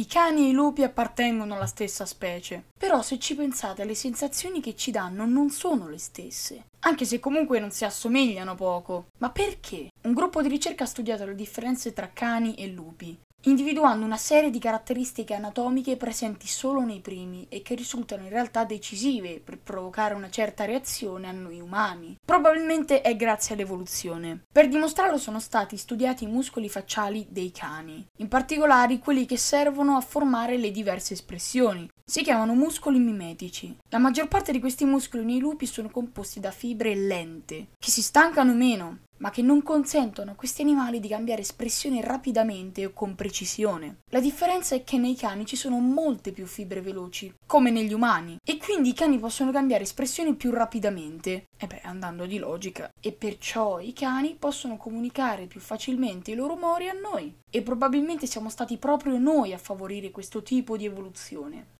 I cani e i lupi appartengono alla stessa specie, però se ci pensate le sensazioni che ci danno non sono le stesse, anche se comunque non si assomigliano poco. Ma perché? Un gruppo di ricerca ha studiato le differenze tra cani e lupi individuando una serie di caratteristiche anatomiche presenti solo nei primi e che risultano in realtà decisive per provocare una certa reazione a noi umani. Probabilmente è grazie all'evoluzione. Per dimostrarlo sono stati studiati i muscoli facciali dei cani, in particolare quelli che servono a formare le diverse espressioni. Si chiamano muscoli mimetici. La maggior parte di questi muscoli nei lupi sono composti da fibre lente, che si stancano meno, ma che non consentono a questi animali di cambiare espressione rapidamente o con precisione. La differenza è che nei cani ci sono molte più fibre veloci, come negli umani, e quindi i cani possono cambiare espressione più rapidamente. E beh, andando di logica. E perciò i cani possono comunicare più facilmente i loro umori a noi. E probabilmente siamo stati proprio noi a favorire questo tipo di evoluzione.